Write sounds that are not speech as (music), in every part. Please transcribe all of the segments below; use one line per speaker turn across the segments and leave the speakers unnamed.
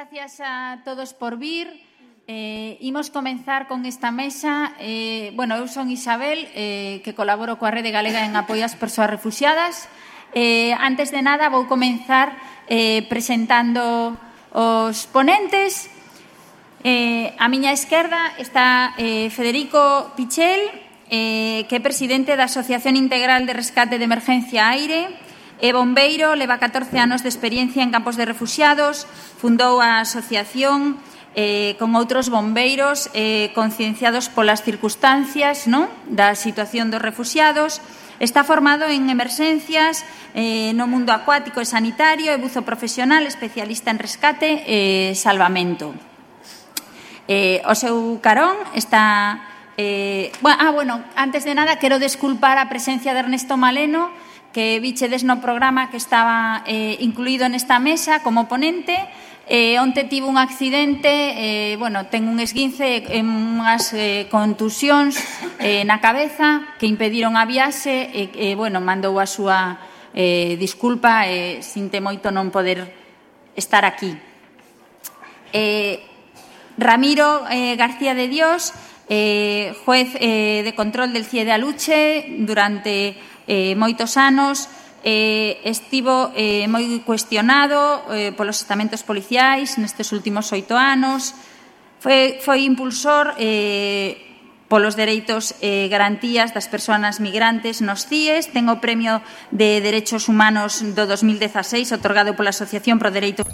gracias a todos por vir. Eh, imos comenzar con esta mesa. Eh, bueno, eu son Isabel, eh, que colaboro coa Rede Galega en apoio ás persoas refugiadas. Eh, antes de nada, vou comenzar eh, presentando os ponentes. Eh, a miña esquerda está eh, Federico Pichel, eh, que é presidente da Asociación Integral de Rescate de Emergencia Aire, É bombeiro, leva 14 anos de experiencia en campos de refugiados, fundou a asociación eh, con outros bombeiros eh, concienciados polas circunstancias non da situación dos refugiados, Está formado en emerxencias eh, no mundo acuático e sanitario e buzo profesional, especialista en rescate e eh, salvamento. Eh, o seu carón está... Eh, bueno, ah, bueno, antes de nada, quero desculpar a presencia de Ernesto Maleno, que vichedes no programa que estaba eh, incluído nesta mesa como ponente. Eh, onte tivo un accidente, eh, bueno, ten un esguince e unhas eh, contusións eh, na cabeza que impediron a viaxe e, eh, bueno, mandou a súa eh, disculpa e eh, sinte moito non poder estar aquí. Eh, Ramiro eh, García de Dios, eh, juez eh, de control del CIE de Aluche durante eh, moitos anos, eh, estivo eh, moi cuestionado eh, polos estamentos policiais nestes últimos oito anos, foi, foi impulsor eh, polos dereitos e eh, garantías das persoas migrantes nos CIES. Ten o Premio de Derechos Humanos do 2016 otorgado pola Asociación Pro
Dereitos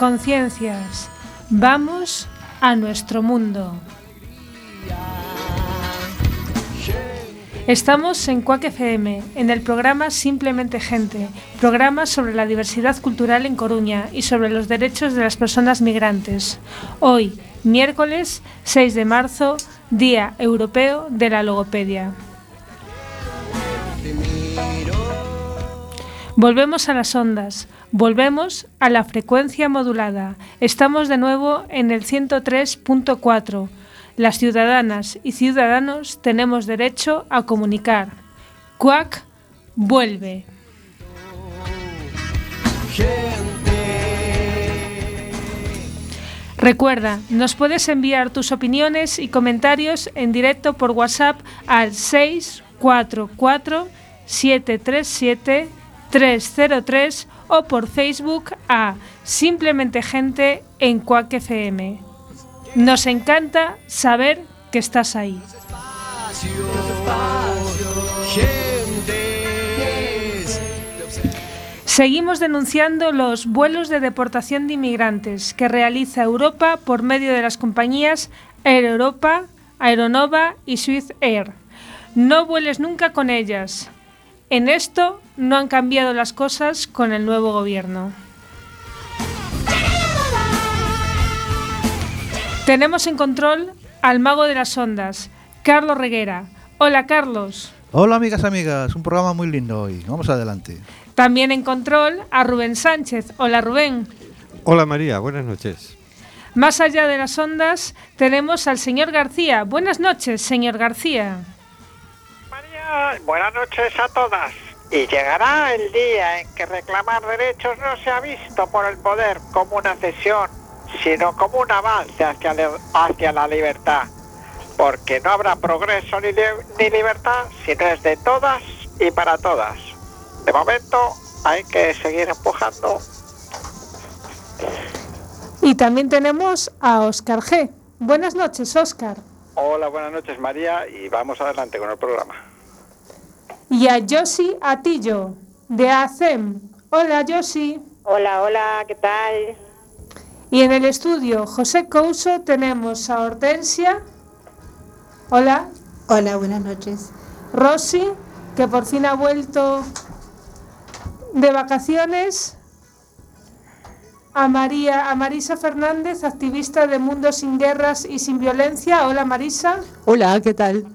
conciencias. Vamos a nuestro mundo. Estamos en Cuac FM, en el programa Simplemente Gente, programa sobre la diversidad cultural en Coruña y sobre los derechos de las personas migrantes. Hoy, miércoles 6 de marzo, Día Europeo de la Logopedia. Volvemos a las ondas, volvemos a la frecuencia modulada. Estamos de nuevo en el 103.4. Las ciudadanas y ciudadanos tenemos derecho a comunicar. CUAC vuelve. Recuerda, nos puedes enviar tus opiniones y comentarios en directo por WhatsApp al 644 737 303 o por Facebook a Simplemente Gente en Cuac FM. Nos encanta saber que estás ahí. Seguimos denunciando los vuelos de deportación de inmigrantes que realiza Europa por medio de las compañías Air Europa, Aeronova y Swiss Air. No vueles nunca con ellas. En esto no han cambiado las cosas con el nuevo gobierno. Tenemos en control al mago de las ondas, Carlos Reguera. Hola, Carlos.
Hola, amigas, amigas. Un programa muy lindo hoy. Vamos adelante.
También en control a Rubén Sánchez. Hola, Rubén.
Hola, María. Buenas noches.
Más allá de las ondas tenemos al señor García. Buenas noches, señor García.
Buenas noches a todas. Y llegará el día en que reclamar derechos no se ha visto por el poder como una cesión, sino como un avance hacia, la- hacia la libertad. Porque no habrá progreso ni, li- ni libertad si no es de todas y para todas. De momento hay que seguir empujando.
Y también tenemos a Óscar G. Buenas noches, Óscar.
Hola, buenas noches María y vamos adelante con el programa.
Y a Josi Atillo, de ACEM. Hola, Josi.
Hola, hola, ¿qué tal?
Y en el estudio José Couso tenemos a Hortensia. Hola.
Hola, buenas noches.
Rosy, que por fin ha vuelto de vacaciones. A María, a Marisa Fernández, activista de Mundo sin Guerras y sin Violencia. Hola Marisa.
Hola, ¿qué tal?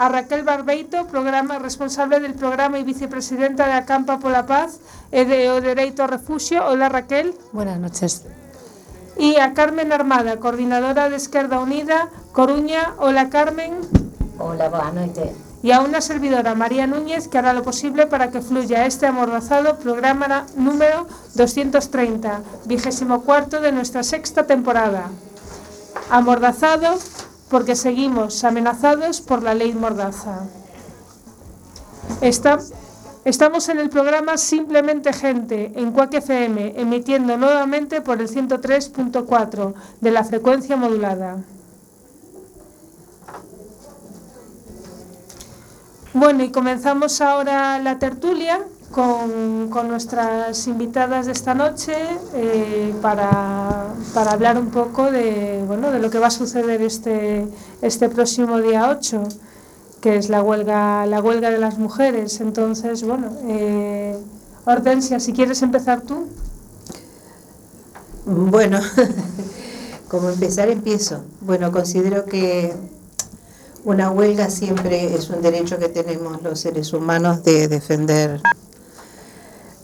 A Raquel Barbeito, programa responsable del programa y vicepresidenta de Acampa por la Paz e de O Dereito ao Refugio. Hola Raquel.
Buenas noches.
Y a Carmen Armada, coordinadora de Esquerda Unida, Coruña. Hola Carmen.
Hola, buenas noches.
Y a una servidora, María Núñez, que hará lo posible para que fluya este amordazado programa número 230, vigésimo cuarto de nuestra sexta temporada. Amordazado porque seguimos amenazados por la ley Mordaza. Estamos en el programa Simplemente Gente, en Cuac FM, emitiendo nuevamente por el 103.4 de la frecuencia modulada. Bueno, y comenzamos ahora la tertulia con, con nuestras invitadas de esta noche eh, para, para hablar un poco de, bueno, de lo que va a suceder este, este próximo día 8, que es la huelga, la huelga de las mujeres. Entonces, bueno, eh, si quieres empezar tú.
Bueno, (laughs) como empezar empiezo. Bueno, considero que una huelga siempre es un derecho que tenemos los seres humanos de defender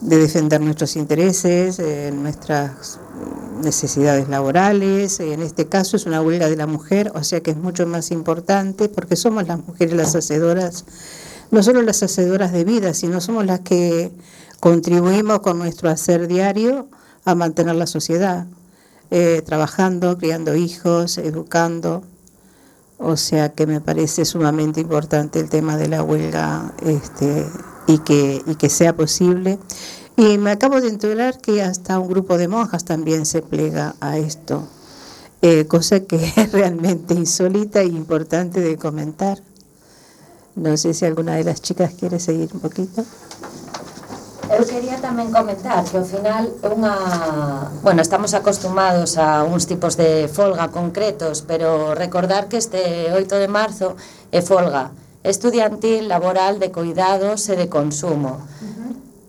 de defender nuestros intereses, eh, nuestras necesidades laborales. En este caso es una huelga de la mujer, o sea que es mucho más importante porque somos las mujeres las hacedoras, no solo las hacedoras de vida, sino somos las que contribuimos con nuestro hacer diario a mantener la sociedad, eh, trabajando, criando hijos, educando. O sea que me parece sumamente importante el tema de la huelga este, y, que, y que sea posible. Y me acabo de enterar que hasta un grupo de monjas también se plega a esto, eh, cosa que (laughs) es realmente insólita e importante de comentar. No sé si alguna de las chicas quiere seguir un poquito.
Eu quería tamén comentar que ao final unha... Bueno, estamos acostumados a uns tipos de folga concretos, pero recordar que este 8 de marzo é folga estudiantil, laboral, de cuidados e de consumo. Uh -huh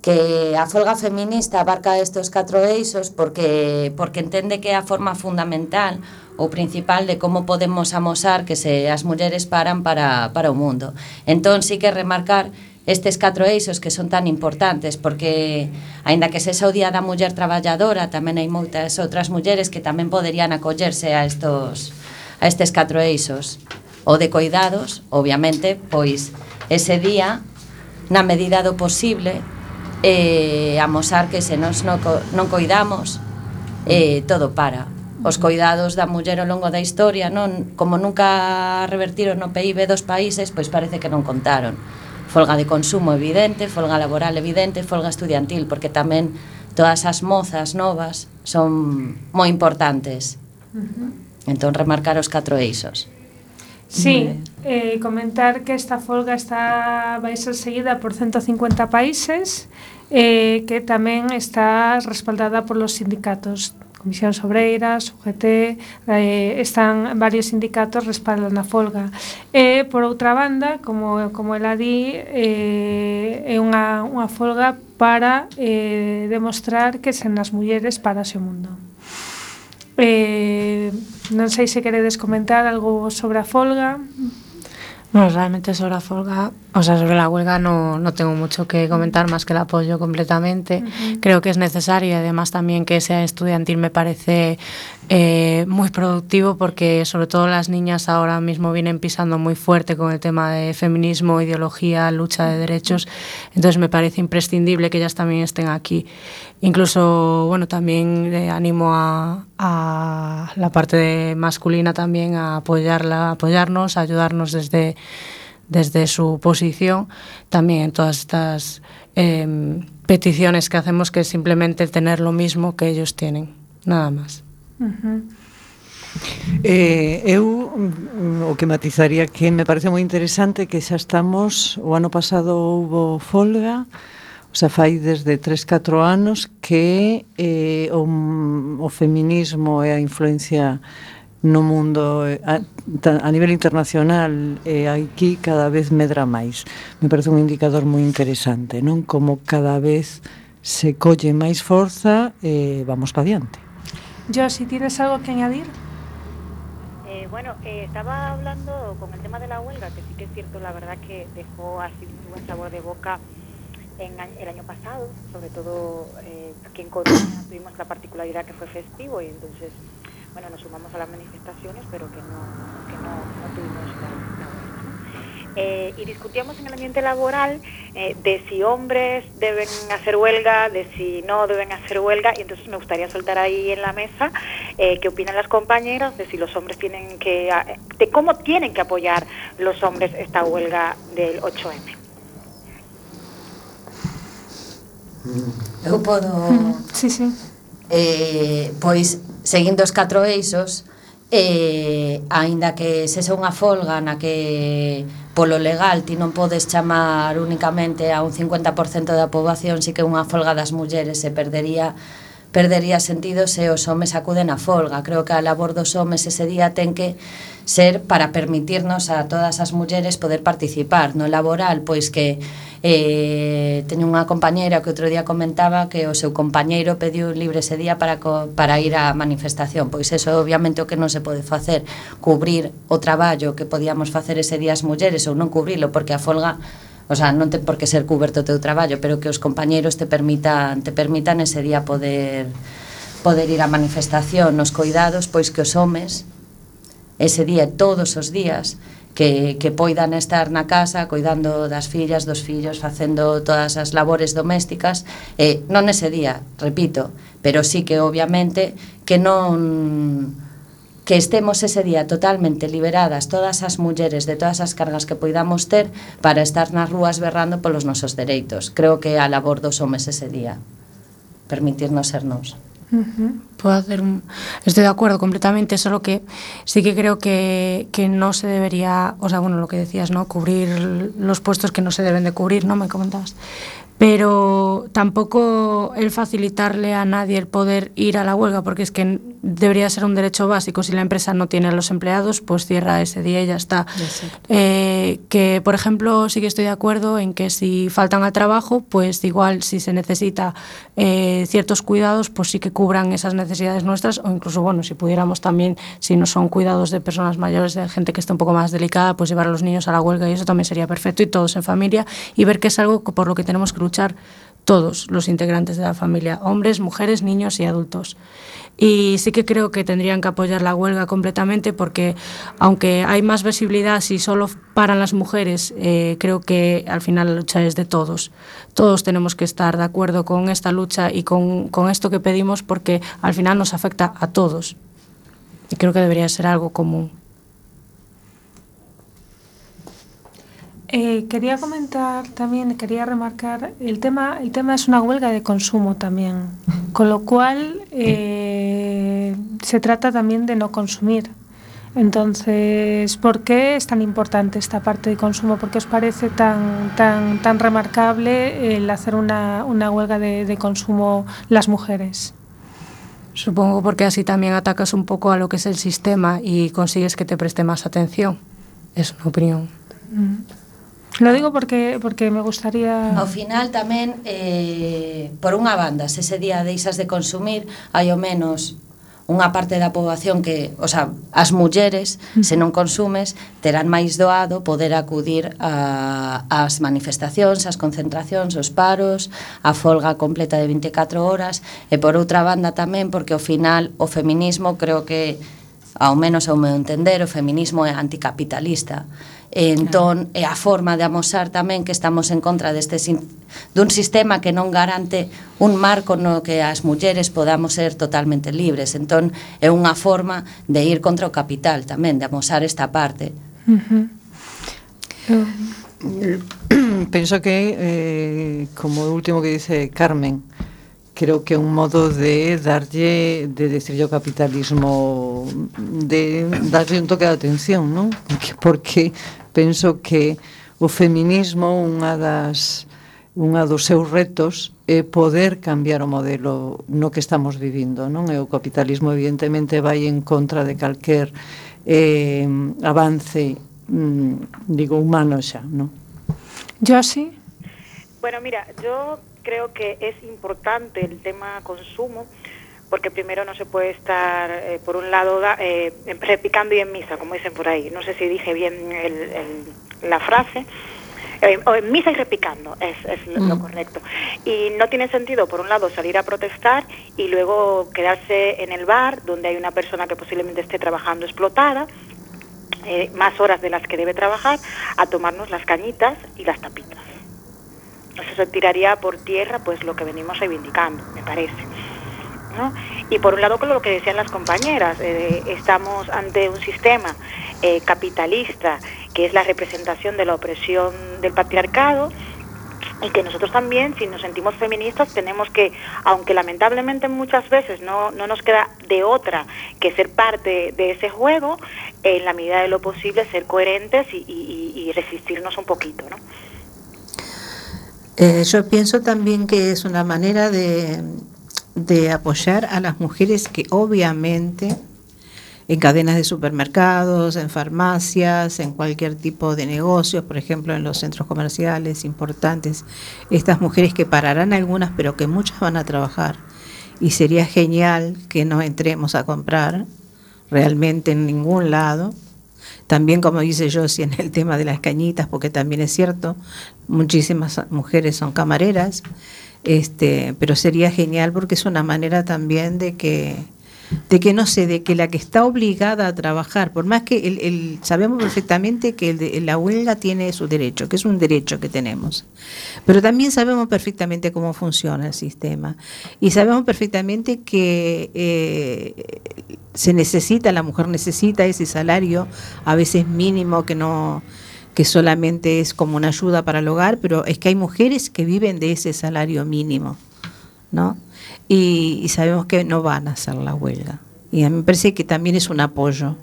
que a folga feminista abarca estos catro eixos porque, porque entende que é a forma fundamental ou principal de como podemos amosar que se as mulleres paran para, para o mundo. Entón, sí que remarcar estes catro eixos que son tan importantes porque aínda que sexa o Día da Muller Traballadora tamén hai moitas outras mulleres que tamén poderían acollerse a estos a estes catro eixos. O de coidados, obviamente, pois ese día na medida do posible eh, amosar que se nos non, co, non coidamos eh, todo para. Os coidados da muller ao longo da historia non como nunca revertiron no PIB dos países pois parece que non contaron folga de consumo evidente, folga laboral evidente, folga estudiantil, porque tamén todas as mozas novas son moi importantes. Uh -huh. Entón, remarcar os catro eixos.
Sí, eh, comentar que esta folga está vai ser seguida por 150 países eh, que tamén está respaldada por los sindicatos Comisións Obreiras, UGT, eh, están varios sindicatos respaldan a folga. E, por outra banda, como, como ela di, eh, é unha, unha folga para eh, demostrar que sen as mulleres parase o mundo. Eh, non sei se queredes comentar algo sobre a folga.
Bueno, realmente sobre la folga, o sea, sobre la huelga no, no tengo mucho que comentar más que el apoyo completamente. Uh -huh. Creo que es necesario y además también que sea estudiantil me parece eh, muy productivo porque sobre todo las niñas ahora mismo vienen pisando muy fuerte con el tema de feminismo, ideología, lucha de derechos. Entonces me parece imprescindible que ellas también estén aquí. Incluso, bueno, también eh, animo a, la parte masculina también a apoyarla, apoyarnos, a ayudarnos desde, desde su posición, también en todas estas eh, peticiones que hacemos, que es simplemente tener lo mismo que ellos tienen, nada más.
Uh -huh. Eh, eu mm, o que matizaría que me parece moi interesante que xa estamos, o ano pasado houve folga, o sea, fai desde 3-4 anos que eh, o, o feminismo e a influencia no mundo eh, a, a nivel internacional e eh, aquí cada vez medra máis. Me parece un indicador moi interesante, non? Como cada vez se colle máis forza e eh, vamos pa diante.
Yo, si tienes algo que añadir.
Eh, bueno, eh, estaba hablando con el tema de la huelga, que sí que es cierto, la verdad que dejó así un buen sabor de boca en el año pasado, sobre todo eh, aquí en Coruña (coughs) tuvimos la particularidad que fue festivo y entonces, bueno, nos sumamos a las manifestaciones, pero que no, que no, tuvimos la eh, y discutíamos en el ambiente laboral eh, de si hombres deben hacer huelga, de si no deben hacer huelga, y entonces me gustaría soltar ahí en la mesa eh, qué opinan las compañeras de si los hombres tienen que, de cómo tienen que apoyar los hombres esta huelga del 8M.
Eu podo...
Sí, sí.
Eh, pois, seguindo os catro eixos, eh, aínda que sexa unha folga na que polo legal ti non podes chamar únicamente a un 50% da poboación si que unha folga das mulleres se perdería perdería sentido se os homes acuden a folga. Creo que a labor dos homes ese día ten que ser para permitirnos a todas as mulleres poder participar. No laboral, pois que eh, teño unha compañeira que outro día comentaba que o seu compañeiro pediu libre ese día para, co, para ir á manifestación. Pois eso obviamente o que non se pode facer cubrir o traballo que podíamos facer ese día as mulleres ou non cubrilo porque a folga o sea, non ten por que ser cuberto o teu traballo pero que os compañeiros te permitan te permitan ese día poder poder ir á manifestación. Nos cuidados pois que os homes ese día todos os días que, que poidan estar na casa coidando das fillas, dos fillos, facendo todas as labores domésticas, eh, non ese día, repito, pero sí que obviamente que non que estemos ese día totalmente liberadas todas as mulleres de todas as cargas que poidamos ter para estar nas rúas berrando polos nosos dereitos. Creo que a labor dos homes ese día, permitirnos ser nós.
Uh -huh. Puedo hacer un... Estoy de acuerdo completamente, solo que sí que creo que, que no se debería, o sea, bueno, lo que decías, ¿no? Cubrir los puestos que no se deben de cubrir, ¿no? Me comentabas pero tampoco el facilitarle a nadie el poder ir a la huelga, porque es que debería ser un derecho básico. Si la empresa no tiene a los empleados, pues cierra ese día y ya está. Eh, que, por ejemplo, sí que estoy de acuerdo en que si faltan al trabajo, pues igual si se necesita eh, ciertos cuidados, pues sí que cubran esas necesidades nuestras, o incluso, bueno, si pudiéramos también, si no son cuidados de personas mayores, de gente que está un poco más delicada, pues llevar a los niños a la huelga y eso también sería perfecto y todos en familia y ver que es algo por lo que tenemos que luchar todos los integrantes de la familia, hombres, mujeres, niños y adultos. Y sí que creo que tendrían que apoyar la huelga completamente porque aunque hay más visibilidad si solo paran las mujeres, eh, creo que al final la lucha es de todos. Todos tenemos que estar de acuerdo con esta lucha y con, con esto que pedimos porque al final nos afecta a todos. Y creo que debería ser algo común.
Eh, quería comentar también, quería remarcar, el tema, el tema es una huelga de consumo también, con lo cual eh, se trata también de no consumir. Entonces, ¿por qué es tan importante esta parte de consumo? ¿Por qué os parece tan, tan, tan remarcable el hacer una, una huelga de, de consumo las mujeres?
Supongo porque así también atacas un poco a lo que es el sistema y consigues que te preste más atención. Es una opinión.
Mm. Lo digo porque porque me gustaría
Ao final tamén eh, por unha banda, se ese día deixas de consumir, hai o menos unha parte da poboación que, o sea, as mulleres, se non consumes, terán máis doado poder acudir a, as manifestacións, as concentracións, os paros, a folga completa de 24 horas, e por outra banda tamén, porque ao final o feminismo creo que, ao menos ao meu entender, o feminismo é anticapitalista. E entón é a forma de amosar tamén que estamos en contra deste dun sistema que non garante un marco no que as mulleres podamos ser totalmente libres. Entón é unha forma de ir contra o capital tamén, de amosar esta parte. Uh -huh.
Penso que, eh, como o último que dice Carmen, creo que é un modo de darlle de decirlle ao capitalismo de darlle un toque de atención, non? Porque, porque penso que o feminismo unha das unha dos seus retos é poder cambiar o modelo no que estamos vivindo, non? E o capitalismo evidentemente vai en contra de calquer eh, avance mm, digo humano xa, non?
así.
Bueno, mira, yo creo que es importante el tema consumo porque primero no se puede estar, eh, por un lado, da, eh, repicando y en misa, como dicen por ahí. No sé si dije bien el, el, la frase. Eh, o en misa y repicando, es, es lo, lo correcto. Y no tiene sentido, por un lado, salir a protestar y luego quedarse en el bar, donde hay una persona que posiblemente esté trabajando explotada, eh, más horas de las que debe trabajar, a tomarnos las cañitas y las tapitas. Se tiraría por tierra pues lo que venimos reivindicando, me parece. ¿no? Y por un lado, con lo que decían las compañeras, eh, estamos ante un sistema eh, capitalista que es la representación de la opresión del patriarcado y que nosotros también, si nos sentimos feministas, tenemos que, aunque lamentablemente muchas veces no, no nos queda de otra que ser parte de ese juego, en la medida de lo posible ser coherentes y, y, y resistirnos un poquito, ¿no?
Eh, yo pienso también que es una manera de, de apoyar a las mujeres que obviamente en cadenas de supermercados, en farmacias, en cualquier tipo de negocios, por ejemplo en los centros comerciales importantes, estas mujeres que pararán algunas, pero que muchas van a trabajar. Y sería genial que no entremos a comprar realmente en ningún lado. También, como dice yo, si en el tema de las cañitas, porque también es cierto, muchísimas mujeres son camareras, este, pero sería genial porque es una manera también de que de que no sé, de que la que está obligada a trabajar, por más que el, el- sabemos perfectamente que la huelga tiene su derecho, que es un derecho que tenemos, pero también sabemos perfectamente cómo funciona el sistema y sabemos perfectamente que eh, se necesita, la mujer necesita ese salario, a veces mínimo que no que solamente es como una ayuda para el hogar, pero es que hay mujeres que viven de ese salario mínimo, ¿no? Y, y sabemos que no van a hacer la huelga. Y a mí me parece que también es un apoyo,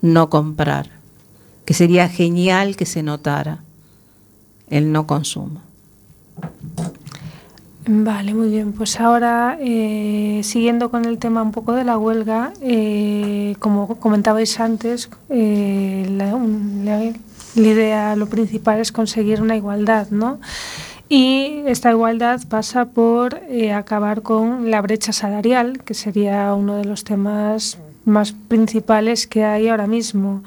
no comprar, que sería genial que se notara el no consumo.
Vale, muy bien. Pues ahora, eh, siguiendo con el tema un poco de la huelga, eh, como comentabais antes, eh, la, idea, lo principal es conseguir una igualdad, ¿no? Y esta igualdad pasa por eh, acabar con la brecha salarial, que sería uno de los temas más principales que hay ahora mismo.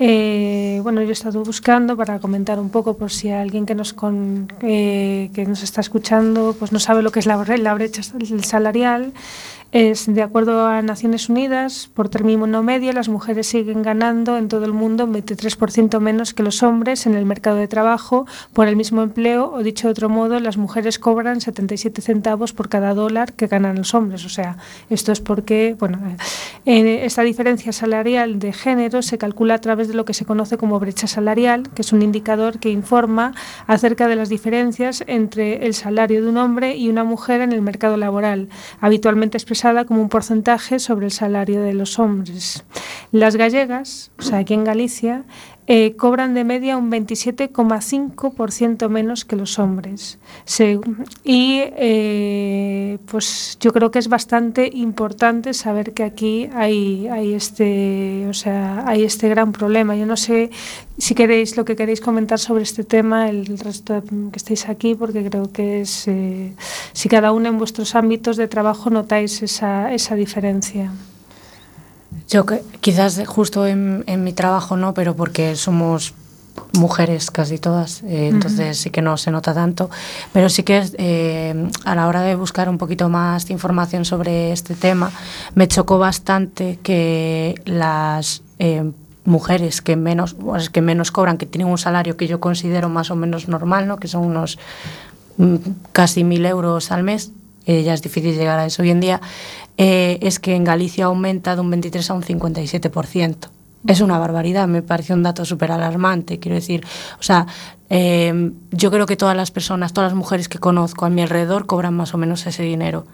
Eh, bueno, yo he estado buscando para comentar un poco por si alguien que nos, con, eh, que nos está escuchando pues no sabe lo que es la, la brecha sal- salarial. Es de acuerdo a Naciones Unidas, por término medio, las mujeres siguen ganando en todo el mundo un 23% menos que los hombres en el mercado de trabajo por el mismo empleo, o dicho de otro modo, las mujeres cobran 77 centavos por cada dólar que ganan los hombres. O sea, esto es porque, bueno, eh, esta diferencia salarial de género se calcula a través de lo que se conoce como brecha salarial, que es un indicador que informa acerca de las diferencias entre el salario de un hombre y una mujer en el mercado laboral, habitualmente como un porcentaje sobre el salario de los hombres. Las gallegas, o sea, aquí en Galicia, eh, cobran de media un 27,5% menos que los hombres. Y eh, pues yo creo que es bastante importante saber que aquí hay, hay este, o sea, hay este gran problema. Yo no sé si queréis lo que queréis comentar sobre este tema, el resto de- que estéis aquí, porque creo que es eh, si cada uno en vuestros ámbitos de trabajo notáis esa, esa diferencia.
Yo que, quizás justo en, en mi trabajo no, pero porque somos mujeres casi todas, eh, entonces sí que no se nota tanto, pero sí que eh, a la hora de buscar un poquito más de información sobre este tema, me chocó bastante que las eh, mujeres que menos, que menos cobran, que tienen un salario que yo considero más o menos normal, ¿no? que son unos mm, casi mil euros al mes, eh, ya es difícil llegar a eso hoy en día, eh, es que en Galicia aumenta de un 23 a un 57%. Es una barbaridad, me parece un dato súper alarmante, quiero decir. O sea, eh, yo creo que todas las personas, todas las mujeres que conozco a mi alrededor cobran más o menos ese dinero.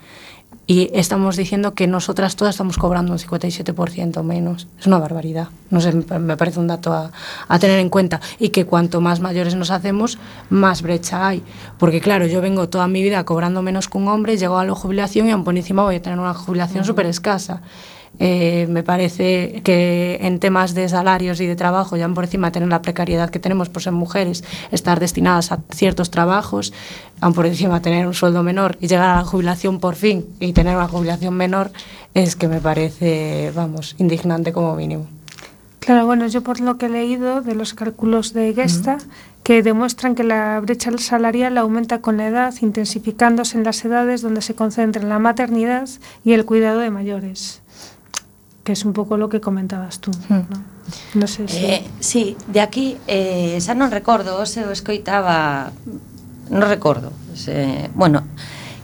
Y estamos diciendo que nosotras todas estamos cobrando un 57% menos. Es una barbaridad. No sé, me parece un dato a, a tener en cuenta. Y que cuanto más mayores nos hacemos, más brecha hay. Porque claro, yo vengo toda mi vida cobrando menos que un hombre, llego a la jubilación y aún por encima voy a tener una jubilación súper escasa. Eh, me parece que en temas de salarios y de trabajo, ya por encima de tener la precariedad que tenemos por ser mujeres, estar destinadas a ciertos trabajos, aún por encima tener un sueldo menor y llegar a la jubilación por fin y tener una jubilación menor, es que me parece, vamos, indignante como mínimo.
Claro, bueno, yo por lo que he leído de los cálculos de Gesta, que demuestran que la brecha salarial aumenta con la edad, intensificándose en las edades donde se concentran la maternidad y el cuidado de mayores, que es un poco lo que comentabas tú, hmm. ¿no? No sé si...
Eh, sí, de aquí, eh, xa non recordo, se o escoitaba, non recordo, se, bueno,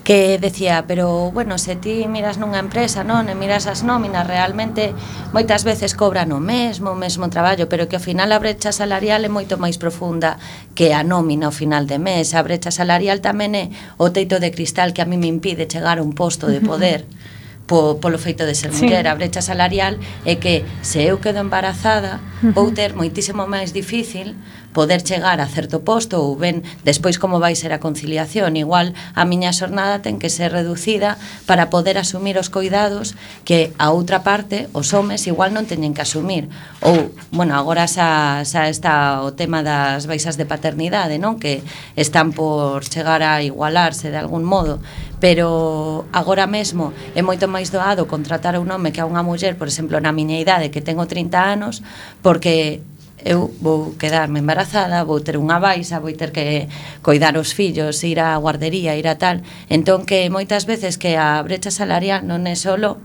que decía, pero bueno, se ti miras nunha empresa, non, e miras as nóminas, realmente moitas veces cobran o mesmo, o mesmo traballo, pero que ao final a brecha salarial é moito máis profunda que a nómina ao final de mes. A brecha salarial tamén é o teito de cristal que a mí me impide chegar a un posto de (laughs) poder. Uh -huh po, polo feito de ser
sí.
muller, a brecha salarial é que se eu quedo embarazada
uh -huh.
vou ter moitísimo máis difícil poder chegar a certo posto ou ben despois como vai ser a conciliación, igual a miña xornada ten que ser reducida para poder asumir os cuidados que a outra parte, os homes, igual non teñen que asumir. Ou, bueno, agora xa, xa está o tema das baixas de paternidade, non? Que están por chegar a igualarse de algún modo, pero agora mesmo é moito máis doado contratar a un home que a unha muller, por exemplo, na miña idade que tengo 30 anos, porque eu vou quedarme embarazada, vou ter unha baixa, vou ter que coidar os fillos, ir á guardería, ir a tal. Entón que moitas veces que a brecha salarial non é solo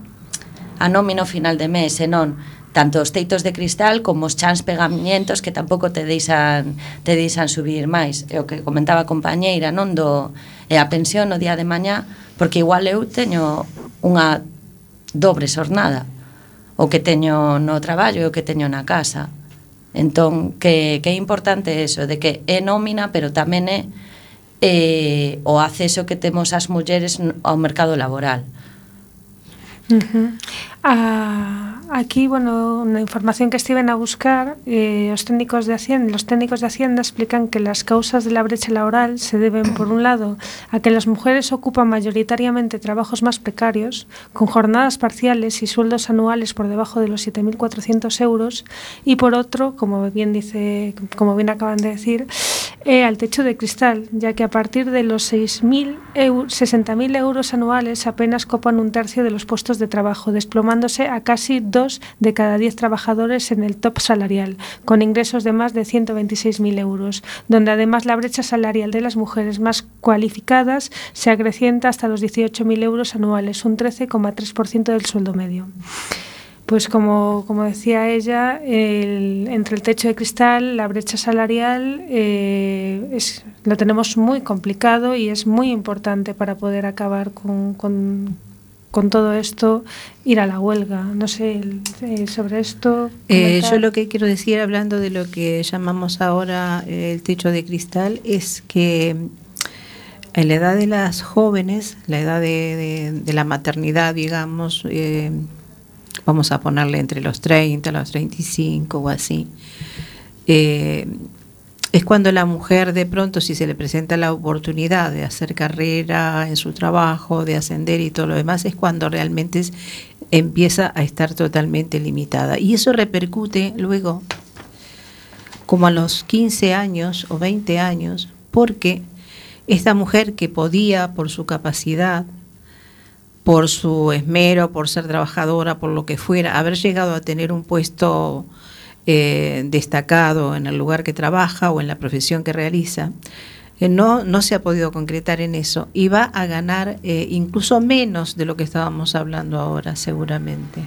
a nómina final de mes, senón tanto os teitos de cristal como os chans pegamientos que tampouco te deixan te deixan subir máis. É o que comentaba a compañeira, non do e a pensión no día de mañá, porque igual eu teño unha dobre xornada o que teño no traballo e o que teño na casa. Entón, que, que é importante eso, de que é nómina, pero tamén é eh, o acceso que temos as mulleres ao mercado laboral.
Uh -huh. ah, aquí, bueno, una información que estiven a buscar, eh, los técnicos de Hacienda, los técnicos de Hacienda explican que las causas de la brecha laboral se deben, por un lado, a que las mujeres ocupan mayoritariamente trabajos más precarios, con jornadas parciales y sueldos anuales por debajo de los 7.400 euros, y por otro, como bien dice, como bien acaban de decir, eh, al techo de cristal, ya que a partir de los 6.000 60.000 euros anuales apenas copan un tercio de los puestos de trabajo, desplomándose a casi dos de cada diez trabajadores en el top salarial, con ingresos de más de 126.000 euros, donde además la brecha salarial de las mujeres más cualificadas se acrecienta hasta los 18.000 euros anuales, un 13,3% del sueldo medio pues como, como decía ella, el, entre el techo de cristal, la brecha salarial, eh, es, lo tenemos muy complicado y es muy importante para poder acabar con, con, con todo esto, ir a la huelga. No sé, eh, sobre esto.
Eh, yo lo que quiero decir, hablando de lo que llamamos ahora eh, el techo de cristal, es que en la edad de las jóvenes, la edad de, de, de la maternidad, digamos, eh, vamos a ponerle entre los 30, los 35 o así, eh, es cuando la mujer de pronto, si se le presenta la oportunidad de hacer carrera en su trabajo, de ascender y todo lo demás, es cuando realmente empieza a estar totalmente limitada. Y eso repercute luego, como a los 15 años o 20 años, porque esta mujer que podía, por su capacidad, por su esmero, por ser trabajadora, por lo que fuera, haber llegado a tener un puesto eh, destacado en el lugar que trabaja o en la profesión que realiza, eh, no, no se ha podido concretar en eso y va a ganar eh, incluso menos de lo que estábamos hablando ahora, seguramente.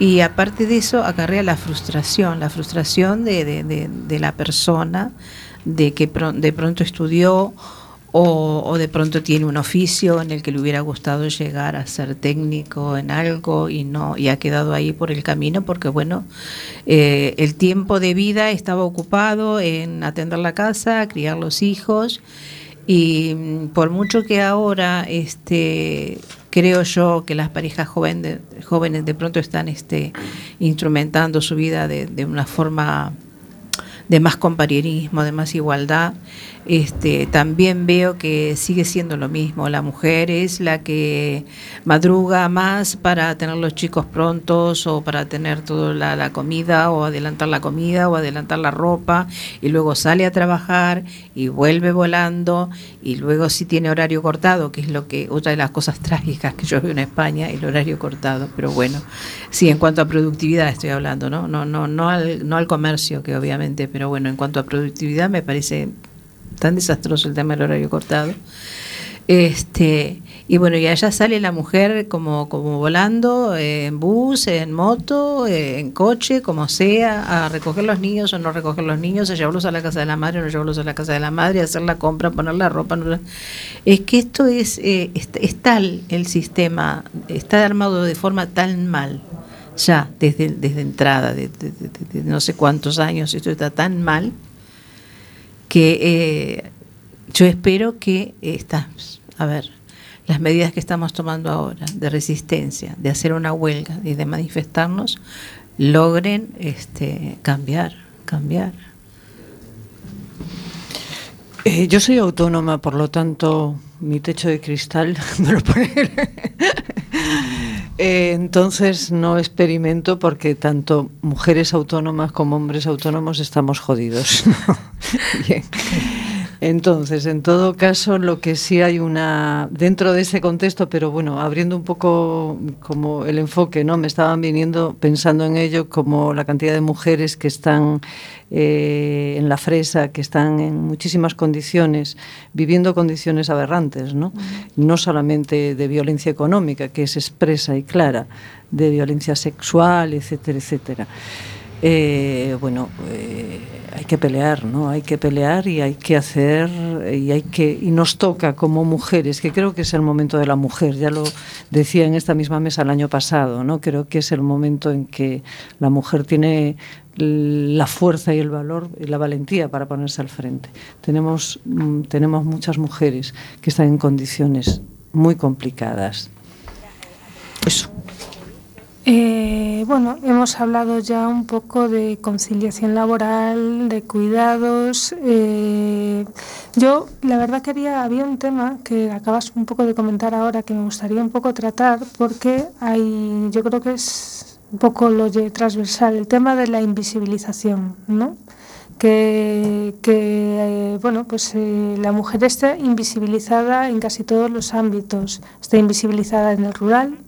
Y aparte de eso, acarrea la frustración, la frustración de, de, de, la persona de que de pronto estudió o, de pronto tiene un oficio en el que le hubiera gustado llegar a ser técnico en algo y no y ha quedado ahí por el camino porque bueno eh, el tiempo de vida estaba ocupado en atender la casa criar los hijos y mm, por mucho que ahora este creo yo que las parejas jóvenes de pronto están este instrumentando su vida de, de una forma de más compañerismo, de más igualdad, este, también veo que sigue siendo lo mismo. La mujer es la que madruga más para tener los chicos prontos o para tener toda la, comida o adelantar la comida o adelantar la ropa y luego sale a trabajar y vuelve volando y luego si tiene horario cortado, que es lo que otra de las cosas trágicas que yo veo en España, el horario cortado. Pero bueno, sí, en cuanto a productividad estoy hablando, ¿no? No, no, no al, no al comercio, que obviamente, pero bueno, en cuanto a productividad me parece tan desastroso el tema del horario cortado. Este, y bueno, y allá sale la mujer como, como volando eh, en bus, en moto, eh, en coche, como sea, a recoger los niños o no recoger los niños, a llevarlos a la casa de la madre o no llevarlos a la casa de la madre, a hacer la compra, poner la ropa. No, es que esto es, eh, es, es, tal el sistema, está armado de forma tan mal, ya desde, desde entrada, de, de, de, de no sé cuántos años, esto está tan mal que eh, yo espero que estas, a ver, las medidas que estamos tomando ahora de resistencia, de hacer una huelga y de manifestarnos, logren este, cambiar, cambiar.
Eh, yo soy autónoma, por lo tanto, mi techo de cristal (laughs) me lo pone. Eh, entonces no experimento porque tanto mujeres autónomas como hombres autónomos estamos jodidos. (laughs) Bien. Entonces, en todo caso, lo que sí hay una dentro de ese contexto, pero bueno, abriendo un poco como el enfoque, ¿no? Me estaban viniendo pensando en ello como la cantidad de mujeres que están eh, en la fresa, que están en muchísimas condiciones, viviendo condiciones aberrantes, ¿no? No solamente de violencia económica, que es expresa y clara, de violencia sexual, etcétera, etcétera. Eh, bueno, eh, hay que pelear, ¿no? Hay que pelear y hay que hacer y hay que y nos toca como mujeres, que creo que es el momento de la mujer. Ya lo decía en esta misma mesa el año pasado, ¿no? Creo que es el momento en que la mujer tiene la fuerza y el valor y la valentía para ponerse al frente. Tenemos mm, tenemos muchas mujeres que están en condiciones muy complicadas. Eso.
Eh, bueno, hemos hablado ya un poco de conciliación laboral, de cuidados. Eh, yo, la verdad, quería, había un tema que acabas un poco de comentar ahora que me gustaría un poco tratar, porque hay, yo creo que es un poco lo de transversal, el tema de la invisibilización, ¿no? Que, que eh, bueno, pues eh, la mujer está invisibilizada en casi todos los ámbitos. Está invisibilizada en el rural,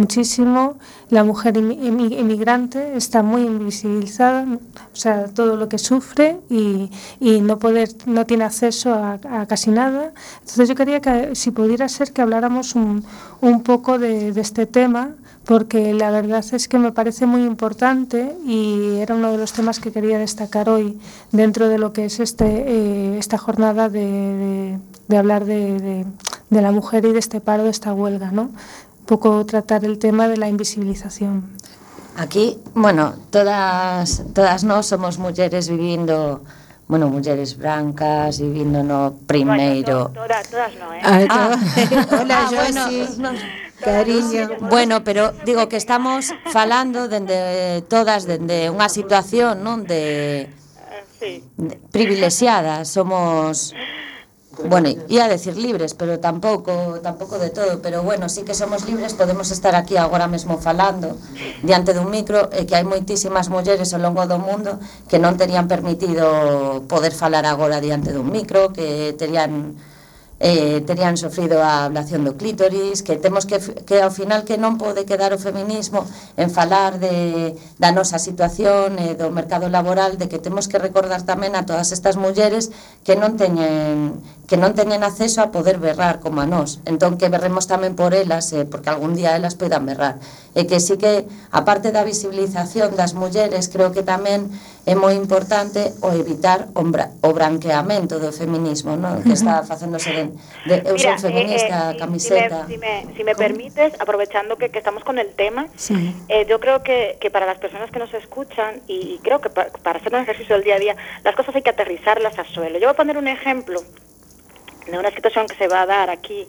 muchísimo. La mujer inmigrante está muy invisibilizada, o sea, todo lo que sufre y, y no, poder, no tiene acceso a, casi nada. Entonces yo quería que, si pudiera ser, que habláramos un, un poco de, este tema, porque la verdad es que me parece muy importante y era uno de los temas que quería destacar hoy dentro de lo que es este, eh, esta jornada de, de, de hablar de, de la mujer y de este paro, de esta huelga, ¿no? poco tratar el tema de la invisibilización.
Aquí, bueno, todas todas nós somos mulleres vivindo bueno, mulleres brancas vivindo no primeiro.
Bueno, to, todas no, eh.
Ah,
ah, (laughs) hola,
ah,
Josi.
Bueno,
Cariño.
Bueno, pero digo que estamos falando dende todas dende unha situación, non, de,
sí.
de privilexiada, somos Bueno, ia decir libres, pero tampouco tampouco de todo, pero bueno, sí que somos libres, podemos estar aquí agora mesmo falando diante dun micro e que hai moitísimas mulleres ao longo do mundo que non terían permitido poder falar agora diante dun micro, que terían eh, terían sofrido a ablación do clítoris, que temos que, que ao final que non pode quedar o feminismo en falar de, da nosa situación e eh, do mercado laboral, de que temos que recordar tamén a todas estas mulleres que non teñen que non teñen acceso a poder berrar como a nós. Entón que berremos tamén por elas, eh, porque algún día elas poidan berrar. E que sí que, a parte da visibilización das mulleres, creo que tamén é moi importante o evitar o, bra, o branqueamento do feminismo, non? que está facéndose de, de eu
Mira,
son feminista,
eh, eh,
camiseta.
Si me, si me, si me permites, aprovechando que, que estamos con el tema,
Sí.
eh, yo creo que, que para las personas que nos escuchan, y, y creo que pa- para hacer un ejercicio del día a día, las cosas hay que aterrizarlas a suelo. Yo voy a poner un ejemplo de una situación que se va a dar aquí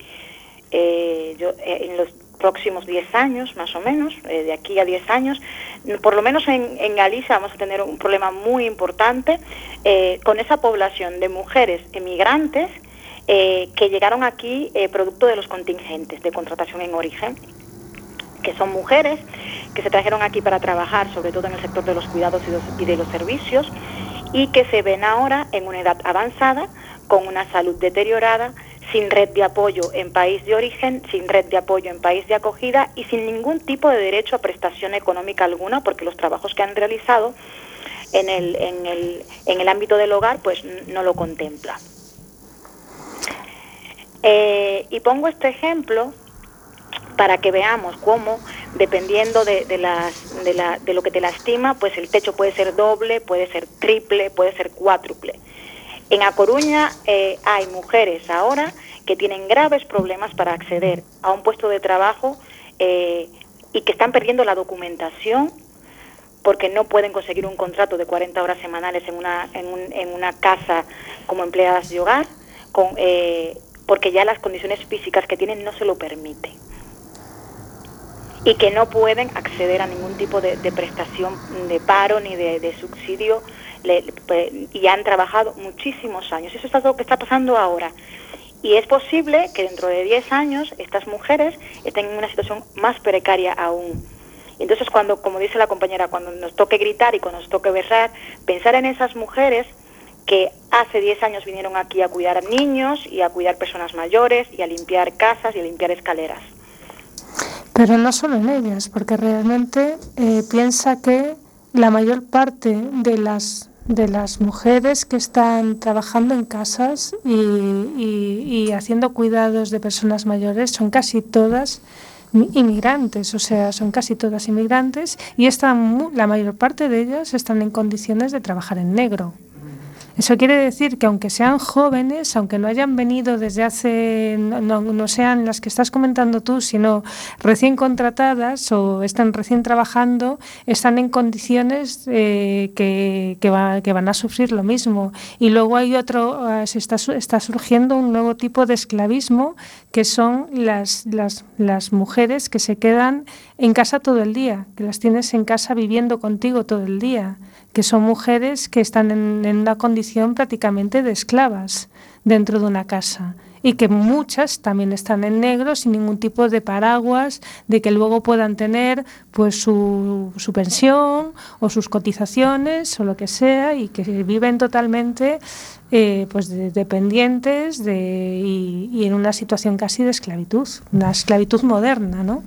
eh, yo, eh, en los próximos 10 años, más o menos, eh, de aquí a 10 años, por lo menos en, en Galicia vamos a tener un problema muy importante con esa población de mujeres emigrantes que llegaron aquí producto de los contingentes de contratación en origen que son mujeres que se trajeron aquí para trabajar, sobre todo en el sector de los cuidados y de los servicios, y que se ven ahora en una edad avanzada, con una salud deteriorada, sin red de apoyo en país de origen, sin red de apoyo en país de acogida y sin ningún tipo de derecho a prestación económica alguna, porque los trabajos que han realizado en el, en el, en el ámbito del hogar pues no lo contempla. Eh, y pongo este ejemplo para que veamos cómo, dependiendo de, de las, de, la- de lo que te lastima, pues el techo puede ser doble, puede ser triple, puede ser cuádruple. En A Coruña eh, hay mujeres ahora que tienen graves problemas para acceder a un puesto de trabajo eh, y que están perdiendo la documentación porque no pueden conseguir un contrato de 40 horas semanales en una, en un- en una casa como empleadas de hogar, con, eh, porque ya las condiciones físicas que tienen no se lo permiten. Y que no pueden acceder a ningún tipo de, de prestación de paro ni de, de subsidio le- pe- y han trabajado muchísimos años. Eso es lo que está pasando ahora. Y es posible que dentro de 10 años estas mujeres estén en una situación más precaria aún. Entonces, cuando, como dice la compañera, cuando nos toque gritar y cuando nos toque berrar, pensar en esas mujeres que hace 10 años vinieron aquí a cuidar niños y a cuidar personas mayores y a limpiar casas y a limpiar escaleras.
Pero no solo en ellas, porque realmente eh, piensa que la mayor parte de las de las mujeres que están trabajando en casas y, y- haciendo cuidados de personas mayores son casi todas mi- inmigrantes, o sea, son casi todas inmigrantes y están la mayor parte de ellas están en condiciones de trabajar en negro. Eso quiere decir que aunque sean jóvenes, aunque no hayan venido desde hace, no, no- sean las que estás comentando tú, sino recién contratadas o están recién trabajando, están en condiciones eh, que, que, va- que van a sufrir lo mismo. Y luego hay otro, eh, se está, está surgiendo un nuevo tipo de esclavismo que son las, las, las mujeres que se quedan en casa todo el día, que las tienes en casa viviendo contigo todo el día, que son mujeres que están en, en una condición prácticamente de esclavas dentro de una casa y que muchas también están en negro sin ningún tipo de paraguas de que luego puedan tener pues su, su pensión o sus cotizaciones o lo que sea y que viven totalmente eh, pues de- dependientes de, y en una situación casi de esclavitud, una esclavitud moderna, ¿no?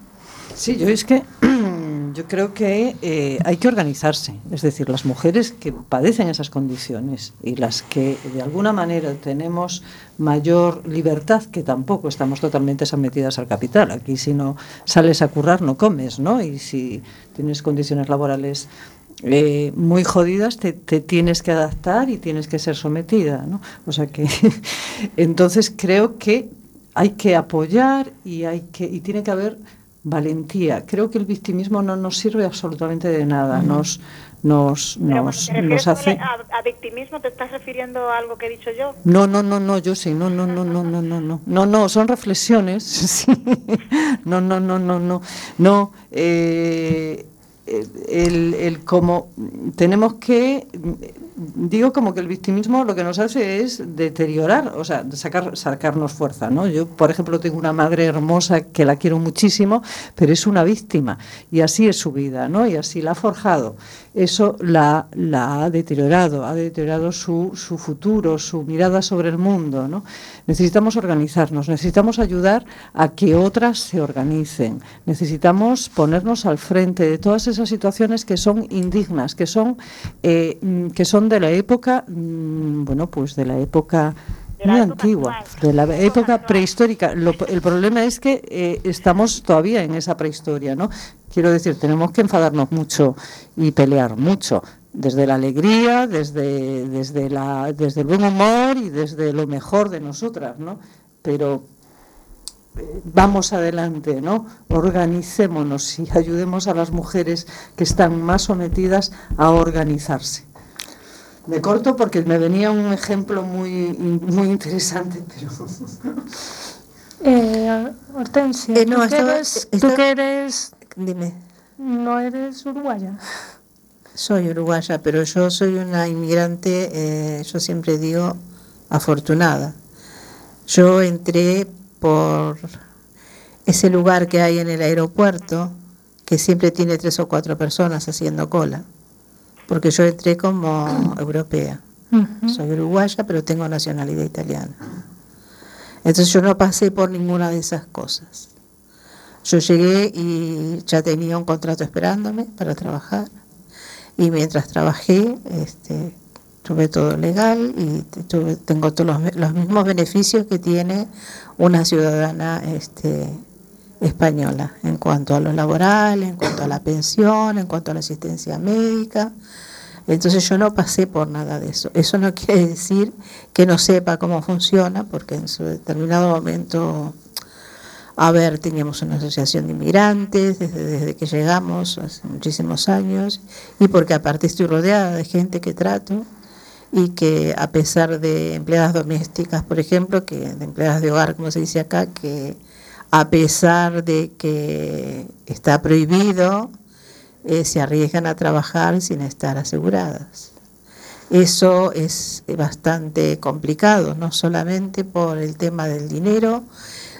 Sí, yo es que (clears throat) yo creo que eh, hay que organizarse. Es decir, las mujeres que padecen esas condiciones y las que de alguna manera tenemos mayor libertad, que tampoco estamos totalmente sometidas al capital. Aquí si no sales a currar no comes, ¿no? Y si tienes condiciones laborales eh, muy jodidas, te, te tienes que adaptar y tienes que ser sometida, ¿no? O sea que (laughs) entonces creo que hay que apoyar y hay que y tiene que haber valentía. Creo que el victimismo no nos sirve absolutamente de nada, nos nos nos, nos hace
a, victimismo te estás refiriendo a algo que he dicho yo.
No, no, no, no, yo sí, no, no, no, no, no, no, no. No, no, son reflexiones. (laughs) Sí. No, no, no, no, no. No eh, el, el, como tenemos que digo como que el victimismo lo que nos hace es deteriorar, o sea, sacar, sacarnos fuerza, ¿no? Yo, por ejemplo, tengo una madre hermosa que la quiero muchísimo, pero es una víctima y así es su vida, ¿no? Y así la ha forjado. Eso la, la ha deteriorado, ha deteriorado su, su futuro, su mirada sobre el mundo, ¿no? Necesitamos organizarnos, necesitamos ayudar a que otras se organicen, necesitamos ponernos al frente de todas esas situaciones que son indignas, que son, eh, que son de la época, mm, bueno, pues de la época muy antigua, de la época prehistórica. Lo- el problema es que eh, estamos todavía en esa prehistoria, ¿no? Quiero decir, tenemos que enfadarnos mucho y pelear mucho, desde la alegría, desde, desde, la, desde el buen humor y desde lo mejor de nosotras, ¿no? Pero eh, vamos adelante, ¿no? Organicémonos y ayudemos a las mujeres que están más sometidas a organizarse. Me corto porque me venía un ejemplo muy, muy interesante, pero...
Eh, Hortensia,
Eh, no,
¿tú, que
estaba-
eres, tú que eres,
Dime.
no eres uruguaya.
Soy uruguaya, pero yo soy una inmigrante, eh, yo siempre digo, afortunada. Yo entré por ese lugar que hay en el aeropuerto, que siempre tiene tres o cuatro personas haciendo cola, porque yo entré como (clears throat) europea. Soy uruguaya, pero tengo nacionalidad italiana. Entonces yo no pasé por ninguna de esas cosas. Yo llegué y ya tenía un contrato esperándome para trabajar. Y mientras trabajé, este, tuve todo legal y tuve- tengo todos los, los mismos beneficios que tiene una ciudadana este, española en cuanto a lo laboral, en cuanto a la pensión, en cuanto a la asistencia médica. Entonces yo no pasé por nada de eso. Eso no quiere decir que no sepa cómo funciona, porque en su determinado momento, a ver, teníamos una asociación de inmigrantes desde, desde que llegamos hace muchísimos años, y porque aparte estoy rodeada de gente que trato y que a pesar de empleadas domésticas, por ejemplo, que de empleadas de hogar, como se dice acá, que a pesar de que está prohibido, eh, se arriesgan a trabajar sin estar aseguradas. Eso es bastante complicado, no solamente por el tema del dinero,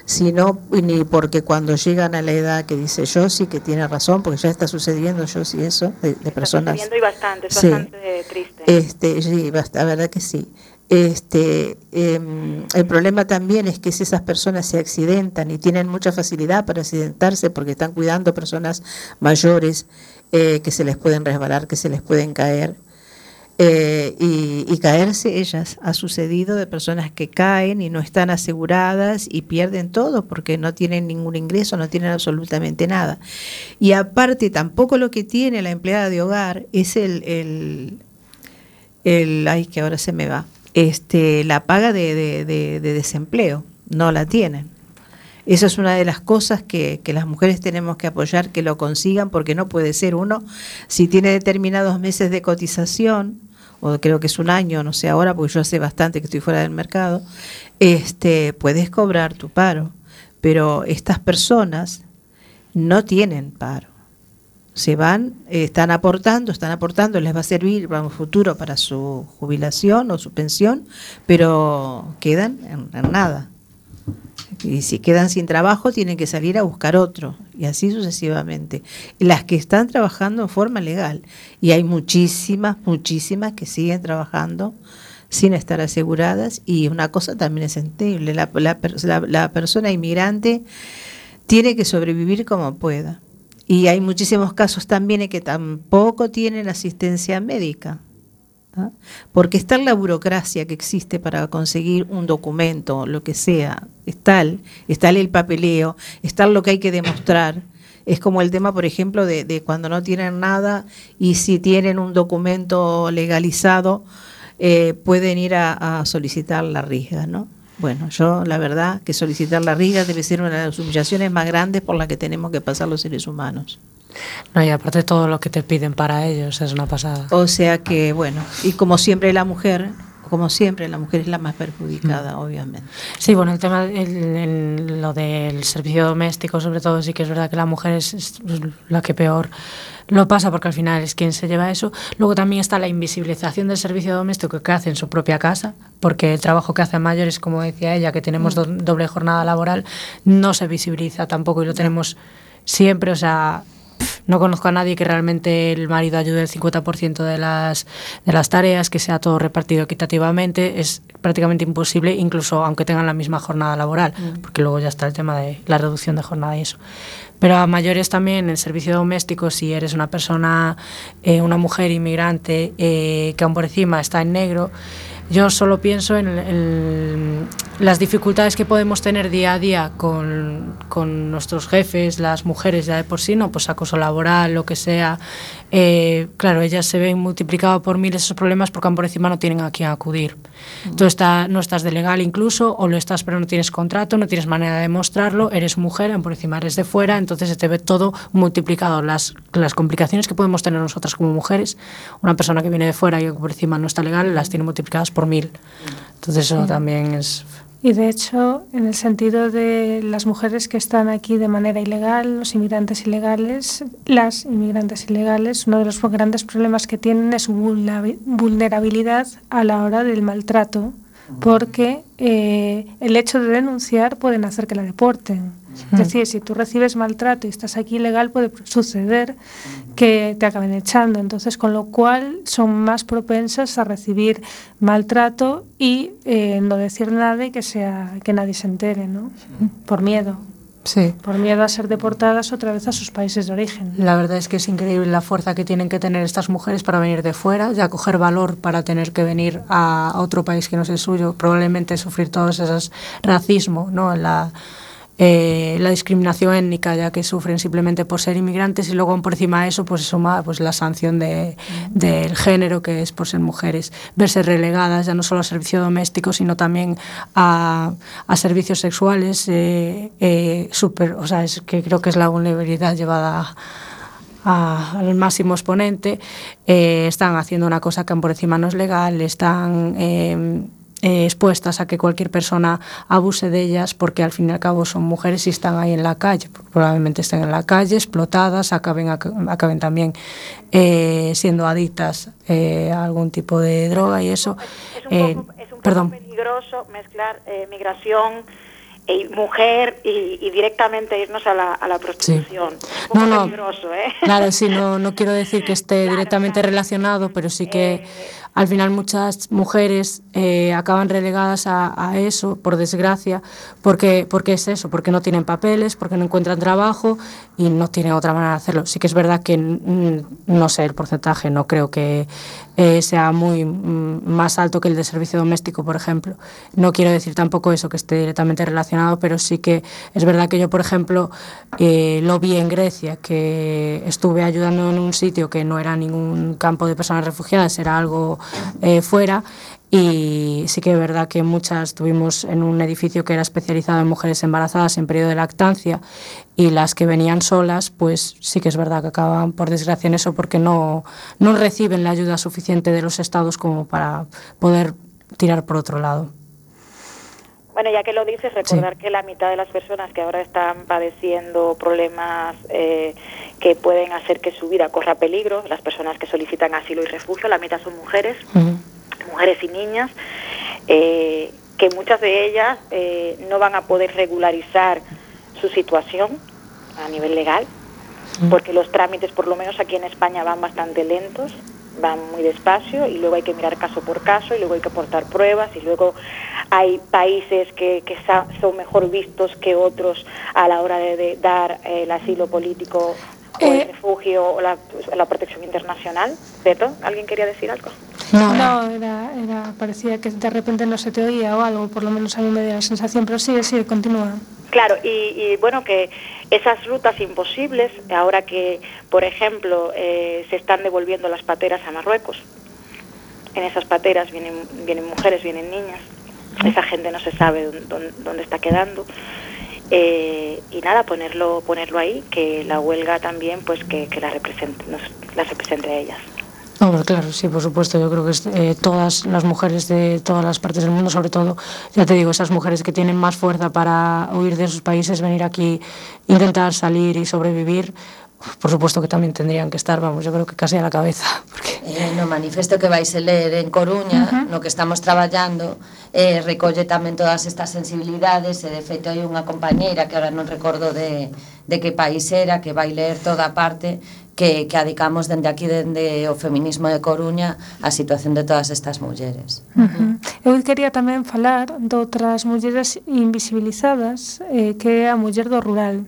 sino ni porque cuando llegan a la edad que dice yo sí que tiene razón, porque ya está sucediendo yo sí eso, de, de personas...
Está sucediendo y bastante, es
Sí.
bastante triste.
Este, sí, la verdad que sí. Este, em, el problema también es que si esas personas se accidentan y tienen mucha facilidad para accidentarse porque están cuidando personas mayores eh, que se les pueden resbalar, que se les pueden caer. eh, y, y caerse ellas. Ha sucedido de personas que caen y no están aseguradas y pierden todo porque no tienen ningún ingreso, no tienen absolutamente nada. Y aparte, tampoco lo que tiene la empleada de hogar es el, el, el ay, que ahora se me va, este, la paga de, de- de- de desempleo, no la tienen. Esa es una de las cosas que, que las mujeres tenemos que apoyar, que lo consigan, porque no puede ser uno, si tiene determinados meses de cotización, o creo que es un año, no sé ahora, porque yo hace bastante que estoy fuera del mercado, este, puedes cobrar tu paro, pero estas personas no tienen paro se van, eh, están aportando, están aportando, les va a servir para un futuro para su jubilación o su pensión, pero quedan en, nada. Y si quedan sin trabajo, tienen que salir a buscar otro, y así sucesivamente. Las que están trabajando en forma legal, y hay muchísimas, muchísimas que siguen trabajando sin estar aseguradas, y una cosa también es per- la- la persona inmigrante tiene que sobrevivir como pueda. Y hay muchísimos casos también en que tampoco tienen asistencia médica. Porque está la burocracia que existe para conseguir un documento, lo que sea, está el papeleo, está lo que hay que demostrar. Es como el tema, por ejemplo, de, cuando no tienen nada y si tienen un documento legalizado, eh, pueden ir a, a solicitar la riga, ¿no? Bueno, yo la verdad que solicitar la riga debe ser una de las humillaciones más grandes por las que tenemos que pasar los seres humanos.
No, y aparte todo lo que te piden para ellos es una pasada.
O sea que, bueno, y como siempre la mujer, como siempre la mujer es la más perjudicada, obviamente.
Sí, bueno, el tema, el, el- lo del servicio doméstico, sobre todo, sí que es verdad que la mujer es, es la que peor lo pasa porque al final es quien se lleva eso. Luego también está la invisibilización del servicio doméstico que hace en su propia casa, porque el trabajo que hacen mayores, como decía ella, que tenemos do- doble jornada laboral, no se visibiliza tampoco y lo tenemos siempre, o sea, no conozco a nadie que realmente el marido ayude el 50% de las, de las tareas, que sea todo repartido equitativamente, es prácticamente imposible, incluso aunque tengan la misma jornada laboral, porque luego ya está el tema de la reducción de jornada y eso. Pero a mayores también, el servicio doméstico, si eres una persona, eh, una mujer inmigrante eh, que aún por encima está en negro, yo solo pienso en, en las dificultades que podemos tener día a día con, con nuestros jefes, las mujeres ya de por sí, no, pues acoso laboral, lo que sea. Eh, claro, ellas se ven multiplicado por mil esos problemas porque por encima no tienen a quién acudir. Tú está, no estás de legal incluso, o lo estás pero no tienes contrato, no tienes manera de demostrarlo, eres mujer, por encima eres de fuera, entonces se te ve todo multiplicado. Las, las complicaciones que podemos tener nosotras como mujeres, una persona que viene de fuera y por encima no está legal, las tiene multiplicadas por mil. Entonces eso
Sí.
también es...
Y de hecho, en el sentido de las mujeres que están aquí de manera ilegal, los inmigrantes ilegales, las inmigrantes ilegales, uno de los grandes problemas que tienen es su vulnerabi- vulnerabilidad a la hora del maltrato, porque eh, el hecho de denunciar pueden hacer que la deporten. Es decir, si tú recibes maltrato y estás aquí ilegal, puede suceder que te acaben echando. Entonces, con lo cual son más propensas a recibir maltrato y eh, no decir nada y que, sea, que nadie se entere, ¿no? Por miedo.
Sí.
Por miedo a ser deportadas otra vez a sus países de origen.
La verdad es que es increíble la fuerza que tienen que tener estas mujeres para venir de fuera, ya coger valor para tener que venir a otro país que no es el suyo, probablemente sufrir todos esos racismo, ¿no? La, eh, la discriminación étnica ya que sufren simplemente por ser inmigrantes y luego por encima de eso pues se suma pues la sanción de, del género que es por ser mujeres. Verse relegadas ya no solo a servicio doméstico sino también a, a servicios sexuales eh, eh, super, o sea es que creo que es la vulnerabilidad llevada a- al máximo exponente, están haciendo una cosa que por encima no es legal, están eh, eh, expuestas a que cualquier persona abuse de ellas porque al fin y al cabo son mujeres y están ahí en la calle. Probablemente estén en la calle, explotadas, acaben, ac- acaben también eh, siendo adictas eh, a algún tipo de droga y eso.
Es un
eh,
poco, es un poco
perdón.
peligroso mezclar eh, migración y mujer y, y directamente irnos a la, a la prostitución. Un poco
No, no.
peligroso, ¿eh?
Claro, sí, no, no quiero decir que (laughs) esté directamente relacionado, pero sí que al final muchas mujeres eh, acaban relegadas a, a eso, por desgracia, porque, porque es eso, porque no tienen papeles, porque no encuentran trabajo y no tienen otra manera de hacerlo. Sí que es verdad que, mm, no sé el porcentaje, no creo que eh, sea muy mm, más alto que el de servicio doméstico, por ejemplo. No quiero decir tampoco eso, que esté directamente relacionado, pero sí que es verdad que yo, por ejemplo, eh, lo vi en Grecia, que estuve ayudando en un sitio que no era ningún campo de personas refugiadas, era algo eh, fuera. Y sí que es verdad que muchas estuvimos en un edificio que era especializado en mujeres embarazadas en periodo de lactancia y las que venían solas, pues sí que es verdad que acaban por desgracia en eso porque no, no reciben la ayuda suficiente de los estados como para poder tirar por otro lado.
Bueno, ya que lo dices, recordar que la mitad de las personas que ahora están padeciendo problemas eh, que pueden hacer que su vida corra peligro, las personas que solicitan asilo y refugio, la mitad son mujeres, mujeres y niñas, eh, que muchas de ellas eh, no van a poder regularizar su situación a nivel legal, porque los trámites, por lo menos aquí en España, van bastante lentos, van muy despacio y luego hay que mirar caso por caso y luego hay que aportar pruebas y luego hay países que, que son mejor vistos que otros a la hora de, de dar eh, el asilo político o el refugio o la, la protección internacional. Beto, ¿alguien quería decir algo?
No, era, era, parecía que de repente no se te oía o algo, por lo menos a mí me dio la sensación, pero sigue, sigue, continúa.
Claro, y, y, bueno, que esas rutas imposibles, ahora que, por ejemplo, eh, se están devolviendo las pateras a Marruecos, en esas pateras vienen, vienen mujeres, vienen niñas, esa gente no se sabe dónde, dónde- dónde está quedando. Eh, y nada, ponerlo, ponerlo ahí, que la huelga también, pues que, que la represente, nos, las represente a ellas.
Hombre, claro, sí, por supuesto. Yo creo que eh, todas las mujeres de todas las partes del mundo, sobre todo, ya te digo, esas mujeres que tienen más fuerza para huir de sus países, venir aquí, intentar salir y sobrevivir, por suposto que tamén tendrían que estar, vamos, yo creo que case a la cabeza. (laughs) Porque...
Eh, no manifesto que vais a ler en Coruña,
uh -huh.
no que estamos traballando, eh, recolle tamén todas estas sensibilidades, e de feito hai unha compañeira que ahora non recordo de, de que país era, que vai ler toda a parte, que, que adicamos dende aquí, dende o feminismo de Coruña, a situación de todas estas mulleres.
Uh -huh. Eu quería tamén falar doutras mulleres invisibilizadas, eh, que é a muller do rural,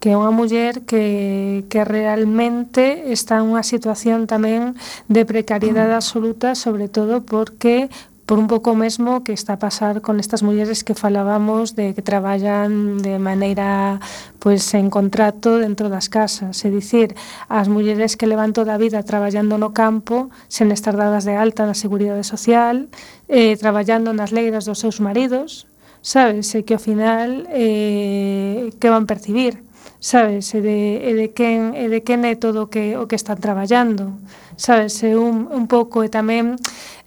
que é unha muller que, que realmente está unha situación tamén de precariedade absoluta, sobre todo porque por un pouco mesmo que está a pasar con estas mulleres que falábamos de que traballan de maneira pois en contrato dentro das casas, é dicir, as mulleres que levan toda a vida traballando no campo, sen estar dadas de alta na Seguridade Social, eh, traballando nas leiras dos seus maridos, sabes, e que ao final eh, que van percibir? sabes, e de, e de quen, e de quen é todo o que, o que están traballando, sabes, e un, un pouco, e tamén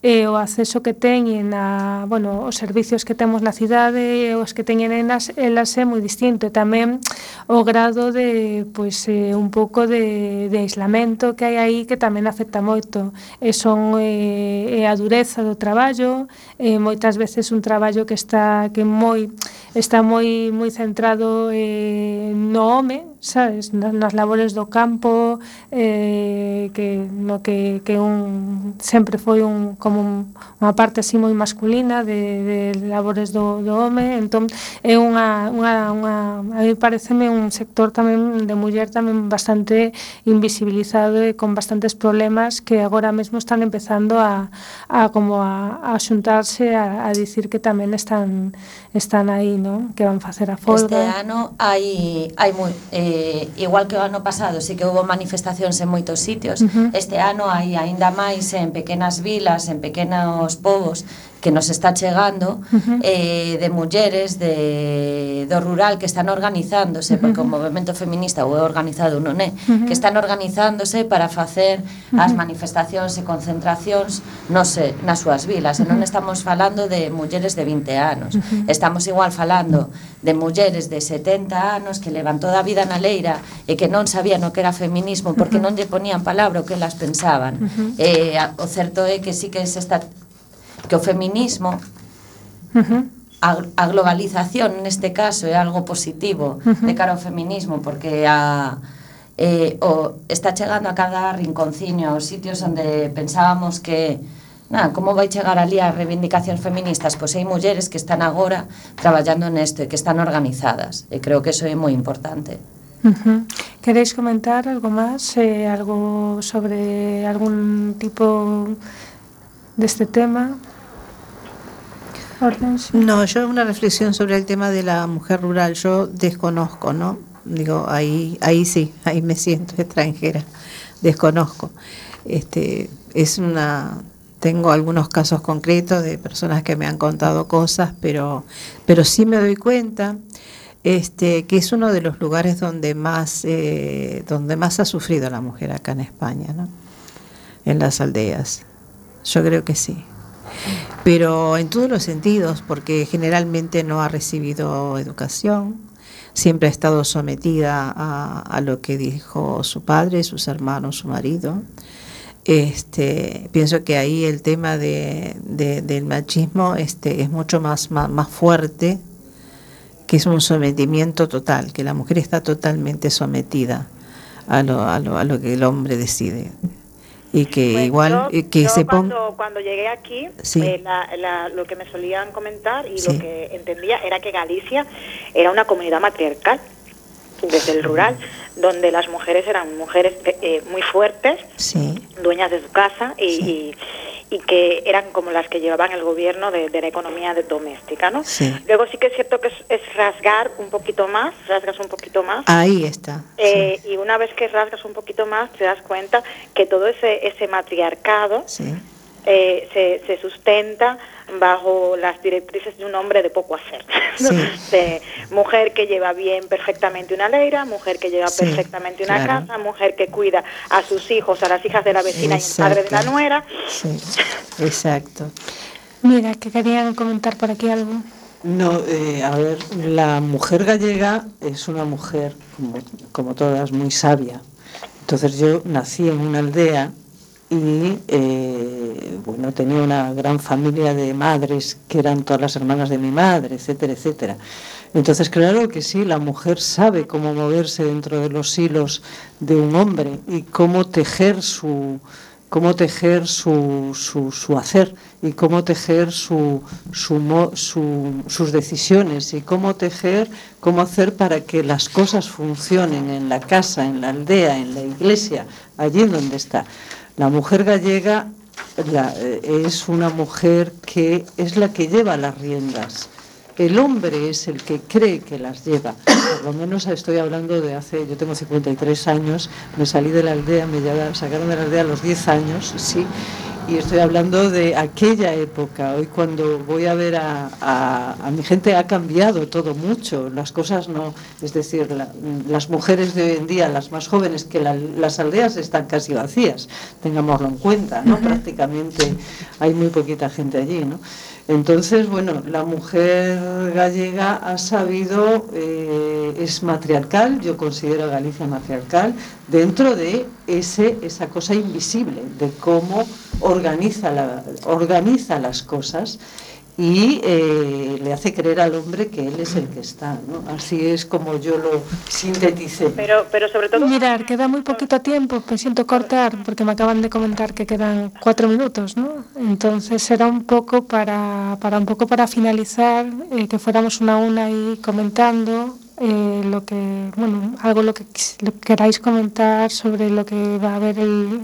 e o acceso que teñen a, bueno, os servicios que temos na cidade e os que teñen elas, elas é moi distinto. E tamén o grado de pois eh, un pouco de, de aislamento que hai aí que tamén afecta moito. E son eh, e a dureza do traballo e moitas veces un traballo que está que moi está moi moi centrado eh, no home sabes? Nas labores do campo eh, que no que, que un sempre foi un como como un, unha parte así moi masculina de, de labores do, do home, entón é unha, unha, unha a mí pareceme un sector tamén de muller tamén bastante invisibilizado e con bastantes problemas que agora mesmo están empezando a, a como a, a xuntarse a, a dicir que tamén están están aí, ¿no? que van facer a folga.
Este ano hai hai moi eh, igual que o ano pasado, sí que houve manifestacións en moitos sitios.
Uh -huh.
Este ano hai aínda máis en pequenas vilas, en pequenos povos que nos está chegando
uh -huh.
eh, de mulleres de, do rural que están organizándose, porque uh -huh. o movimento feminista o é organizado non é,
uh -huh.
que están organizándose para facer uh
-huh.
as manifestacións e concentracións non sei, nas súas vilas. Uh -huh. E non estamos falando de mulleres de 20 anos,
uh -huh.
estamos igual falando de mulleres de 70 anos que levan toda a vida na leira e que non sabían o que era feminismo porque uh -huh. non lle ponían palabra o que elas pensaban.
Uh
-huh. eh, o certo é que sí que se está que o feminismo a, a globalización neste caso é algo positivo de cara ao feminismo porque a eh, o, está chegando a cada rinconciño aos sitios onde pensábamos que na, como vai chegar ali as reivindicacións feministas pois hai mulleres que están agora traballando nesto e que están organizadas e creo que eso é moi importante
Uh -huh. ¿Queréis comentar algo más? Eh, ¿Algo sobre algún tipo de este tema?
No, yo una reflexión sobre el tema de la mujer rural, yo desconozco, ¿no? Digo, ahí, ahí sí, ahí me siento extranjera, desconozco. Este, es una, tengo algunos casos concretos de personas que me han contado cosas, pero, pero sí me doy cuenta este, que es uno de los lugares donde más, eh, donde más ha sufrido la mujer acá en España, ¿no? En las aldeas. Yo creo que sí pero en todos los sentidos, porque generalmente no ha recibido educación, siempre ha estado sometida a, lo que dijo su padre, sus hermanos, su marido. Este, pienso que ahí el tema de- del machismo este, es mucho más, más, más fuerte, que es un sometimiento total, que la mujer está totalmente sometida a lo, a lo, a lo que el hombre decide. Y que
Pues
igual
yo-
eh, que
yo
se ponga...
cuando, cuando llegué aquí,
Sí.
eh, la- la- lo que me solían comentar y
Sí.
lo que entendía era que Galicia era una comunidad matriarcal desde el rural, donde las mujeres eran mujeres eh, muy fuertes,
Sí.
dueñas de su casa y, y- y que eran como las que llevaban el gobierno de, de la economía de- doméstica, ¿no?
Sí.
Luego sí que es cierto que es, es rasgar un poquito más, rasgas un poquito más.
Ahí está.
Eh, Y una vez que rasgas un poquito más, te das cuenta que todo ese, ese matriarcado
Sí.
Eh, se, se sustenta bajo las directrices de un hombre de poco hacer. (laughs)
Sí.
De mujer que lleva bien perfectamente una leira, mujer que lleva
Sí,
perfectamente una
claro.
casa, mujer que cuida a sus hijos, a las hijas de la vecina y al padre de la
Exacto.
nuera.
Sí, (laughs) exacto.
Mira, que querían comentar por aquí algo.
No, eh, a ver, la mujer gallega es una mujer, como, como todas, muy sabia. Entonces yo nací en una aldea y eh, bueno, tenía una gran familia de madres que eran todas las hermanas de mi madre, etcétera, etcétera. Entonces, claro que sí, la mujer sabe cómo moverse dentro de los hilos de un hombre y cómo tejer su, cómo tejer su, su, su hacer y cómo tejer su, sus decisiones y cómo tejer, cómo hacer para que las cosas funcionen en la casa, en la aldea, en la iglesia, allí donde está. La mujer gallega eh, es una mujer que es la que lleva las riendas. El hombre es el que cree que las lleva. Por lo menos estoy hablando de hace, yo tengo 53 años, me salí de la aldea, me sacaron de la aldea a los 10 años, sí, y estoy hablando de aquella época. Hoy cuando voy a ver a, a- a mi gente ha cambiado todo mucho, las cosas no, es decir, la- las mujeres de hoy en día, las más jóvenes, que la- las aldeas están casi vacías, tengámoslo en cuenta, ¿no? Prácticamente hay muy poquita gente allí, ¿no? Entonces, bueno, la mujer gallega ha sabido, eh, es matriarcal, yo considero a Galicia matriarcal, dentro de ese, esa cosa invisible, de cómo organiza, la, organiza las cosas y eh, le hace creer al hombre que él es el que está. ¿no? Así es como yo lo sinteticé.
Pero, pero sobre todo...
Mirar, queda muy poquito tiempo, me siento cortar porque me acaban de comentar que quedan cuatro minutos, ¿no? Entonces será un poco para, para un poco para finalizar, eh, que fuéramos una a una y comentando eh, lo que, bueno, algo lo que lo que queráis comentar sobre lo que va a haber el,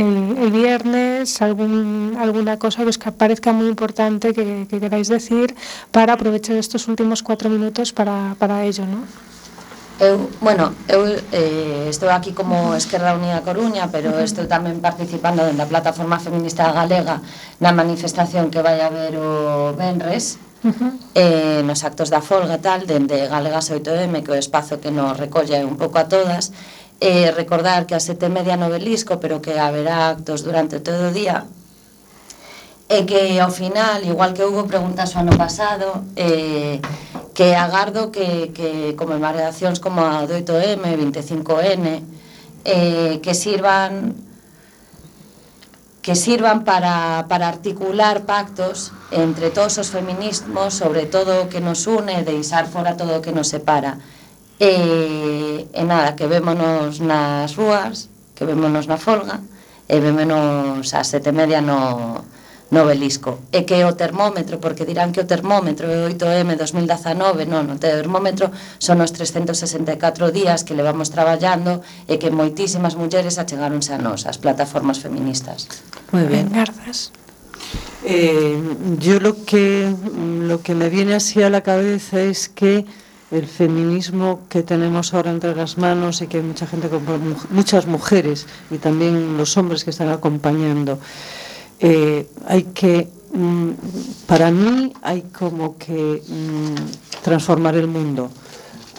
el, el viernes, algún, alguna cosa pues, que parezca muy importante que, que, queráis decir para aprovechar estos últimos cuatro minutos para, para ello, ¿no?
Eu, bueno, eu eh, estou aquí como Esquerda Unida Coruña, pero estou tamén participando da plataforma feminista galega na manifestación que vai haber o Benres, eh, nos actos da folga tal, dende Galegas 8M, que o espazo que nos recolle un pouco a todas, eh, recordar que a sete media no Belisco, pero que haberá actos durante todo o día, e que ao final, igual que houve preguntas o ano pasado, eh, que agardo que, que conmemoracións como a do 8M, 25N, eh, que sirvan que sirvan para, para articular pactos entre todos os feminismos sobre todo o que nos une e deixar fora todo o que nos separa. E, e nada, que vémonos nas rúas, que vémonos na folga, e vémonos ás sete media no, no belisco. E que o termómetro, porque dirán que o termómetro é 8M 2019, non, o termómetro son os 364 días que levamos traballando e que moitísimas mulleres achegáronse a nós, as plataformas feministas.
Moi ben,
grazas.
Eh, yo lo que, lo que me viene así a la cabeza es que el feminismo que tenemos ahora entre las manos y que hay mucha gente, muchas mujeres y también los hombres que están acompañando, eh, hay que, mm, para mí hay como que mm, transformar el mundo,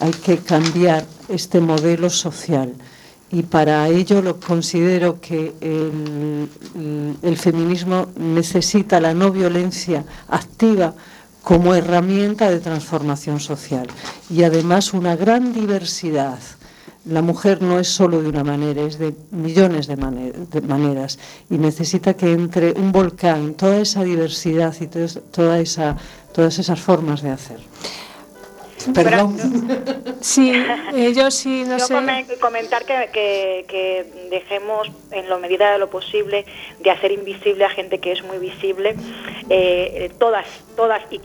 hay que cambiar este modelo social. Y para ello lo considero que el feminismo necesita la no violencia activa como herramienta de transformación social y además una gran diversidad. La mujer no es solo de una manera, es de millones de, mane- de maneras y necesita que entre un volcán toda esa diversidad y todo- toda esa, todas esas formas de hacer. Perdón. (laughs)
Sí, eh, yo sí, no
Yo
sé.
come- comentar que, que, que dejemos, en la medida de lo posible, de hacer invisible a gente que es muy visible. Eh, todas, todas y